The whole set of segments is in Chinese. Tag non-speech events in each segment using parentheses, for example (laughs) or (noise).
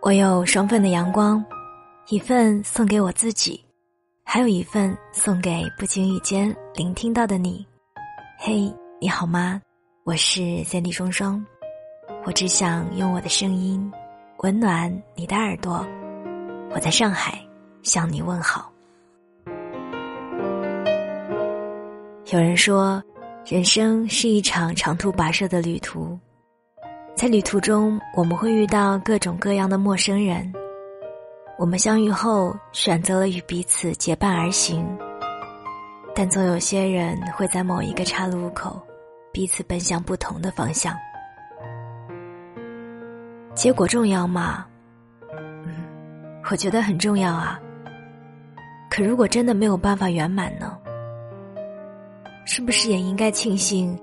我有双份的阳光，一份送给我自己，还有一份送给不经意间聆听到的你。嘿，你好吗？我是三 D 双双，我只想用我的声音温暖你的耳朵。我在上海向你问好。有人说，人生是一场长途跋涉的旅途，在旅途中，我们会遇到各种各样的陌生人。我们相遇后，选择了与彼此结伴而行，但总有些人会在某一个岔路口，彼此奔向不同的方向。结果重要吗？嗯，(laughs) 我觉得很重要啊。可如果真的没有办法圆满呢？是不是也应该庆幸，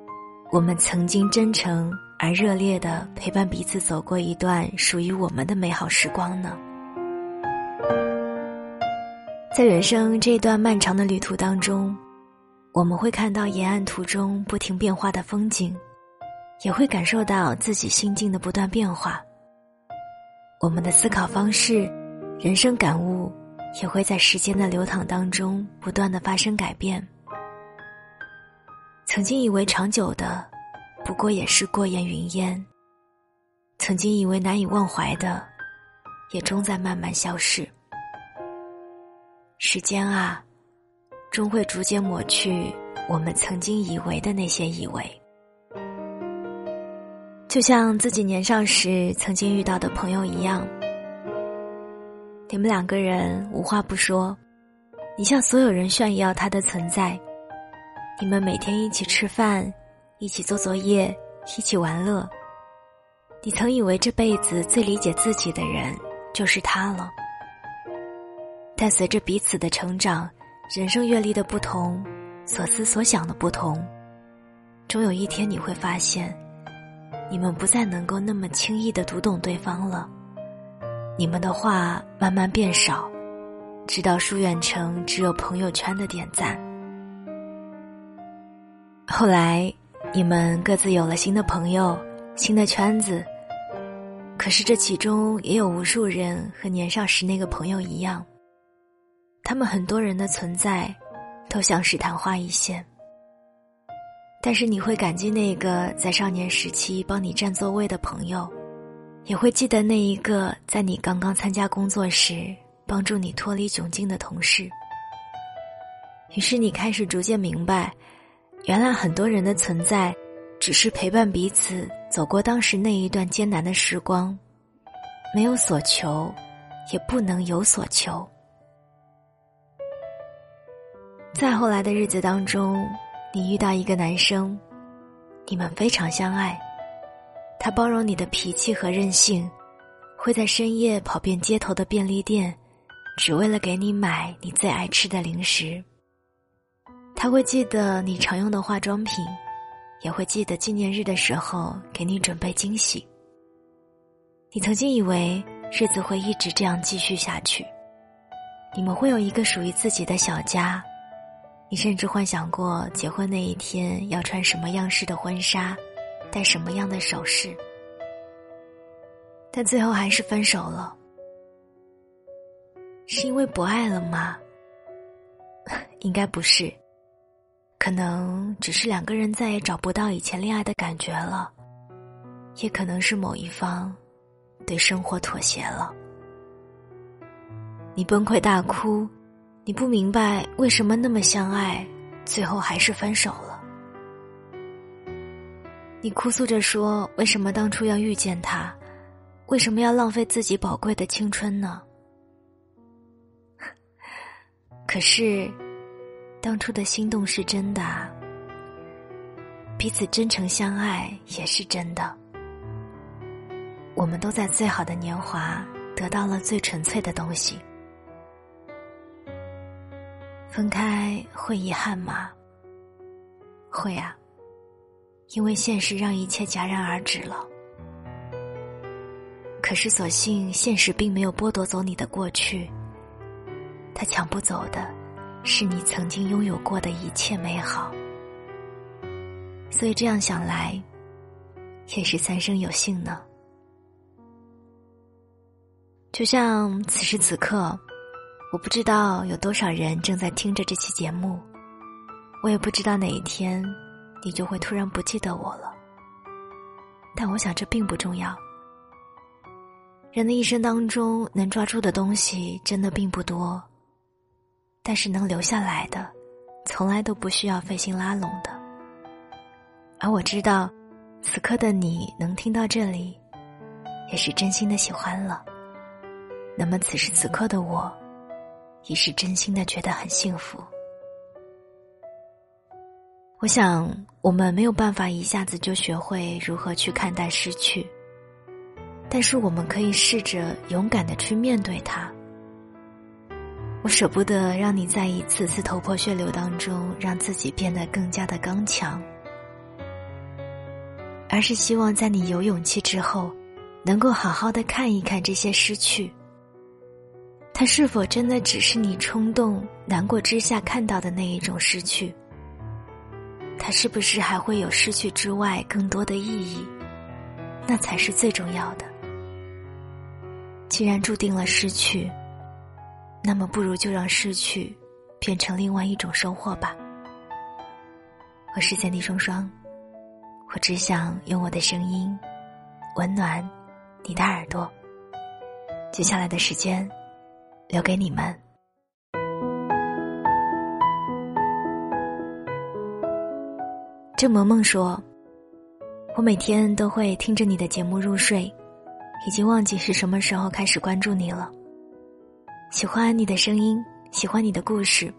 我们曾经真诚而热烈的陪伴彼此走过一段属于我们的美好时光呢？在人生这段漫长的旅途当中，我们会看到沿岸途中不停变化的风景，也会感受到自己心境的不断变化。我们的思考方式、人生感悟，也会在时间的流淌当中不断的发生改变。曾经以为长久的，不过也是过眼云烟；曾经以为难以忘怀的，也终在慢慢消逝。时间啊，终会逐渐抹去我们曾经以为的那些以为。就像自己年少时曾经遇到的朋友一样，你们两个人无话不说，你向所有人炫耀他的存在。你们每天一起吃饭，一起做作业，一起玩乐。你曾以为这辈子最理解自己的人就是他了，但随着彼此的成长，人生阅历的不同，所思所想的不同，终有一天你会发现，你们不再能够那么轻易的读懂对方了。你们的话慢慢变少，直到疏远成只有朋友圈的点赞。后来，你们各自有了新的朋友、新的圈子。可是这其中也有无数人和年少时那个朋友一样，他们很多人的存在，都像是昙花一现。但是你会感激那个在少年时期帮你占座位的朋友，也会记得那一个在你刚刚参加工作时帮助你脱离窘境的同事。于是你开始逐渐明白。原来很多人的存在，只是陪伴彼此走过当时那一段艰难的时光，没有所求，也不能有所求。再后来的日子当中，你遇到一个男生，你们非常相爱，他包容你的脾气和任性，会在深夜跑遍街头的便利店，只为了给你买你最爱吃的零食。他会记得你常用的化妆品，也会记得纪念日的时候给你准备惊喜。你曾经以为日子会一直这样继续下去，你们会有一个属于自己的小家，你甚至幻想过结婚那一天要穿什么样式的婚纱，戴什么样的首饰。但最后还是分手了，是因为不爱了吗？(laughs) 应该不是。可能只是两个人再也找不到以前恋爱的感觉了，也可能是某一方对生活妥协了。你崩溃大哭，你不明白为什么那么相爱，最后还是分手了。你哭诉着说：“为什么当初要遇见他？为什么要浪费自己宝贵的青春呢？” (laughs) 可是。当初的心动是真的，彼此真诚相爱也是真的。我们都在最好的年华得到了最纯粹的东西。分开会遗憾吗？会啊，因为现实让一切戛然而止了。可是，所幸现实并没有剥夺走你的过去，他抢不走的。是你曾经拥有过的一切美好，所以这样想来，也是三生有幸呢。就像此时此刻，我不知道有多少人正在听着这期节目，我也不知道哪一天你就会突然不记得我了。但我想这并不重要。人的一生当中，能抓住的东西真的并不多，但是能留下来的，从来都不需要费心拉拢的。而我知道，此刻的你能听到这里，也是真心的喜欢了。那么此时此刻的我，也是真心的觉得很幸福。我想，我们没有办法一下子就学会如何去看待失去，但是我们可以试着勇敢的去面对它。我舍不得让你在一次次头破血流当中让自己变得更加的刚强，而是希望在你有勇气之后，能够好好的看一看这些失去。它是否真的只是你冲动难过之下看到的那一种失去？它是不是还会有失去之外更多的意义？那才是最重要的。既然注定了失去，那么不如就让失去变成另外一种收获吧。我是三 D 双双，我只想用我的声音温暖你的耳朵。接下来的时间。留给你们。郑萌萌说：“我每天都会听着你的节目入睡，已经忘记是什么时候开始关注你了。喜欢你的声音，喜欢你的故事，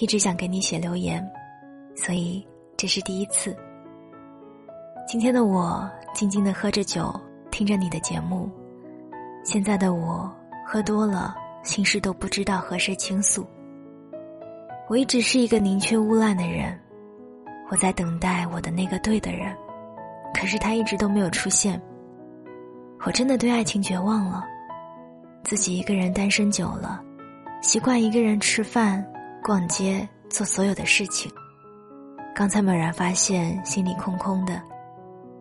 一直想给你写留言，所以这是第一次。今天的我静静的喝着酒，听着你的节目。现在的我喝多了。”心事都不知道和谁倾诉。我一直是一个宁缺毋滥的人，我在等待我的那个对的人，可是他一直都没有出现。我真的对爱情绝望了，自己一个人单身久了，习惯一个人吃饭、逛街、做所有的事情。刚才猛然发现心里空空的，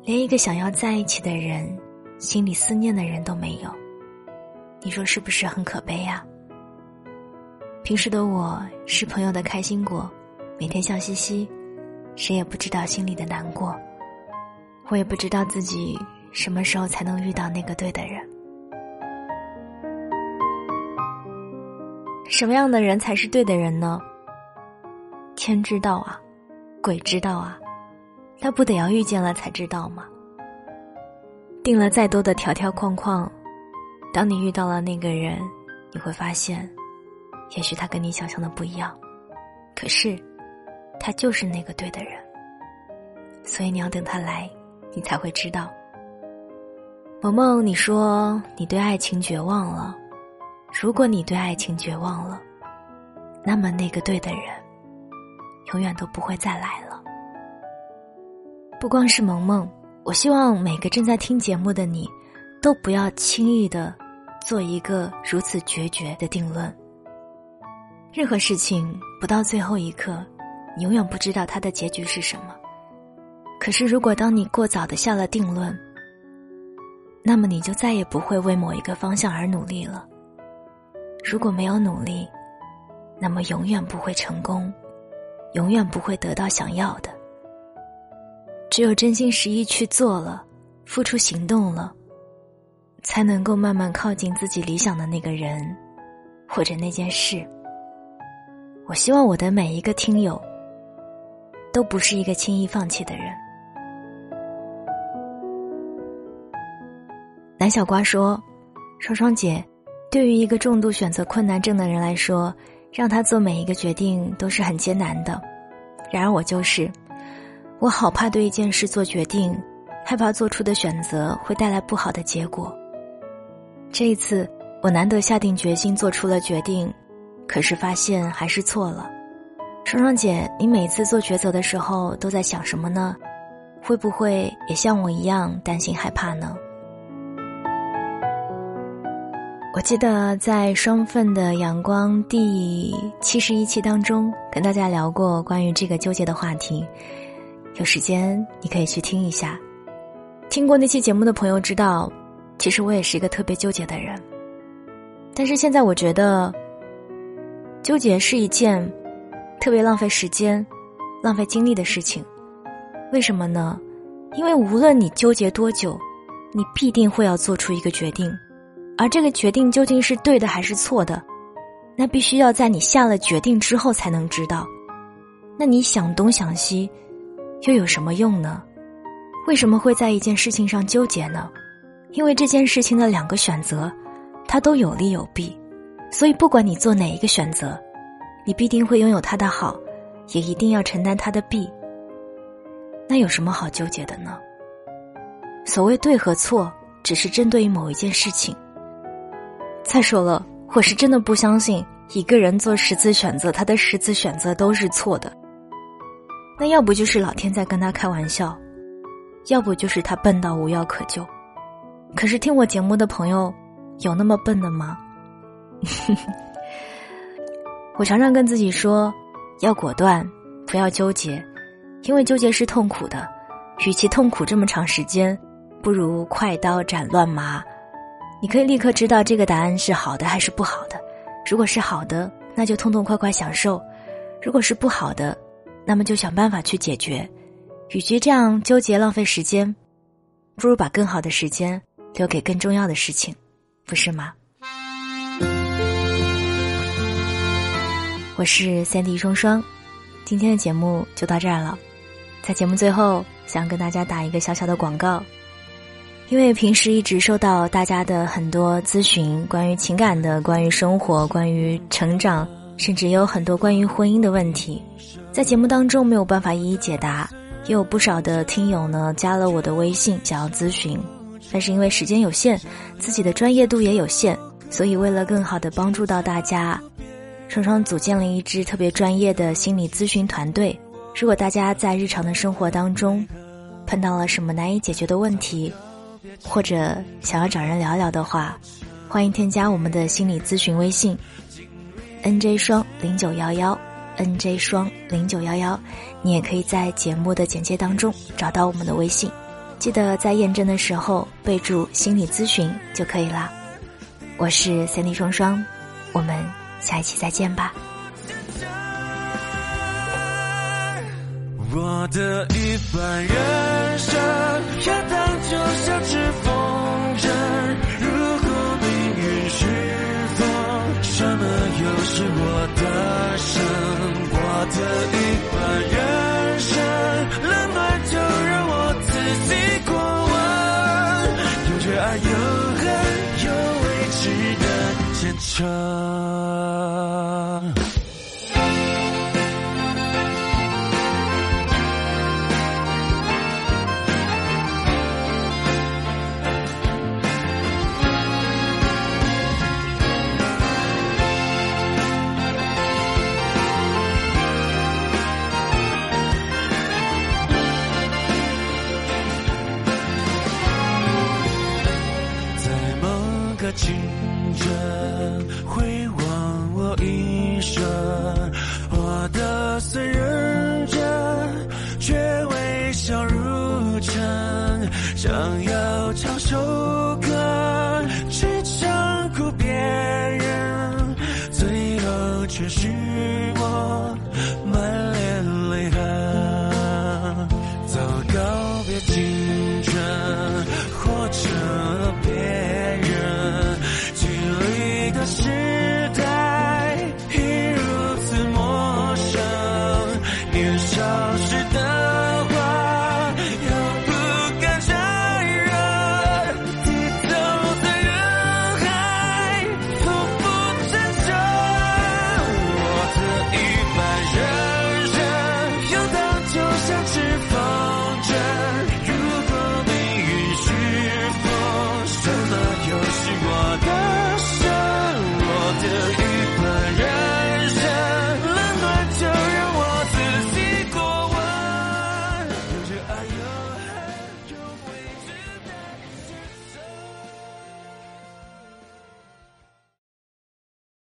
连一个想要在一起的人、心里思念的人都没有。你说是不是很可悲呀？平时的我是朋友的开心果，每天笑嘻嘻，谁也不知道心里的难过。我也不知道自己什么时候才能遇到那个对的人。什么样的人才是对的人呢？天知道啊，鬼知道啊，那不得要遇见了才知道吗？定了再多的条条框框。当你遇到了那个人，你会发现，也许他跟你想象的不一样，可是，他就是那个对的人。所以你要等他来，你才会知道。萌萌，你说你对爱情绝望了，如果你对爱情绝望了，那么那个对的人，永远都不会再来了。不光是萌萌，我希望每个正在听节目的你，都不要轻易的。做一个如此决绝的定论。任何事情不到最后一刻，你永远不知道它的结局是什么。可是，如果当你过早的下了定论，那么你就再也不会为某一个方向而努力了。如果没有努力，那么永远不会成功，永远不会得到想要的。只有真心实意去做了，付出行动了。才能够慢慢靠近自己理想的那个人，或者那件事。我希望我的每一个听友，都不是一个轻易放弃的人。南小瓜说：“双双姐，对于一个重度选择困难症的人来说，让他做每一个决定都是很艰难的。然而我就是，我好怕对一件事做决定，害怕做出的选择会带来不好的结果。”这一次，我难得下定决心做出了决定，可是发现还是错了。双双姐，你每次做抉择的时候都在想什么呢？会不会也像我一样担心害怕呢？记得在双份的阳光第七十一期当中，跟大家聊过关于这个纠结的话题，有时间你可以去听一下。听过那期节目的朋友知道，其实我也是一个特别纠结的人。但是现在我觉得，纠结是一件特别浪费时间、浪费精力的事情。为什么呢？因为无论你纠结多久，你必定会要做出一个决定，而这个决定究竟是对的还是错的，那必须要在你下了决定之后才能知道。那你想东想西，又有什么用呢？为什么会在一件事情上纠结呢？因为这件事情的两个选择，它都有利有弊，所以不管你做哪一个选择，你必定会拥有它的好，也一定要承担它的弊。那有什么好纠结的呢？所谓对和错，只是针对于某一件事情。再说了，我是真的不相信一个人做十次选择，他的十次选择都是错的。那要不就是老天在跟他开玩笑。要不就是他笨到无药可救，可是听我节目的朋友，有那么笨的吗？(laughs) 我常常跟自己说，要果断，不要纠结，因为纠结是痛苦的。与其痛苦这么长时间，不如快刀斩乱麻。你可以立刻知道这个答案是好的还是不好的。如果是好的，那就痛痛快快享受；如果是不好的，那么就想办法去解决。与其这样纠结浪费时间，不如把更好的时间留给更重要的事情，不是吗？我是三 D 双双，今天的节目就到这儿了。在节目最后，想跟大家打一个小小的广告，因为平时一直收到大家的很多咨询，关于情感的、关于生活、关于成长，甚至也有很多关于婚姻的问题，在节目当中没有办法一一解答。也有不少的听友呢加了我的微信，想要咨询，但是因为时间有限，自己的专业度也有限，所以为了更好的帮助到大家，双双组建了一支特别专业的心理咨询团队。如果大家在日常的生活当中碰到了什么难以解决的问题，或者想要找人聊聊的话，欢迎添加我们的心理咨询微信：nj 双零九幺幺。N J 双零九幺幺，你也可以在节目的简介当中找到我们的微信，记得在验证的时候备注心理咨询就可以了。我是三 D 双双，我们下一期再见吧。我的一半人生，要当就像只风筝，如果命运是风，什么又是我的生？的一半人生，冷暖就让我自己过问，有热爱，有恨，有未知的坚强。情。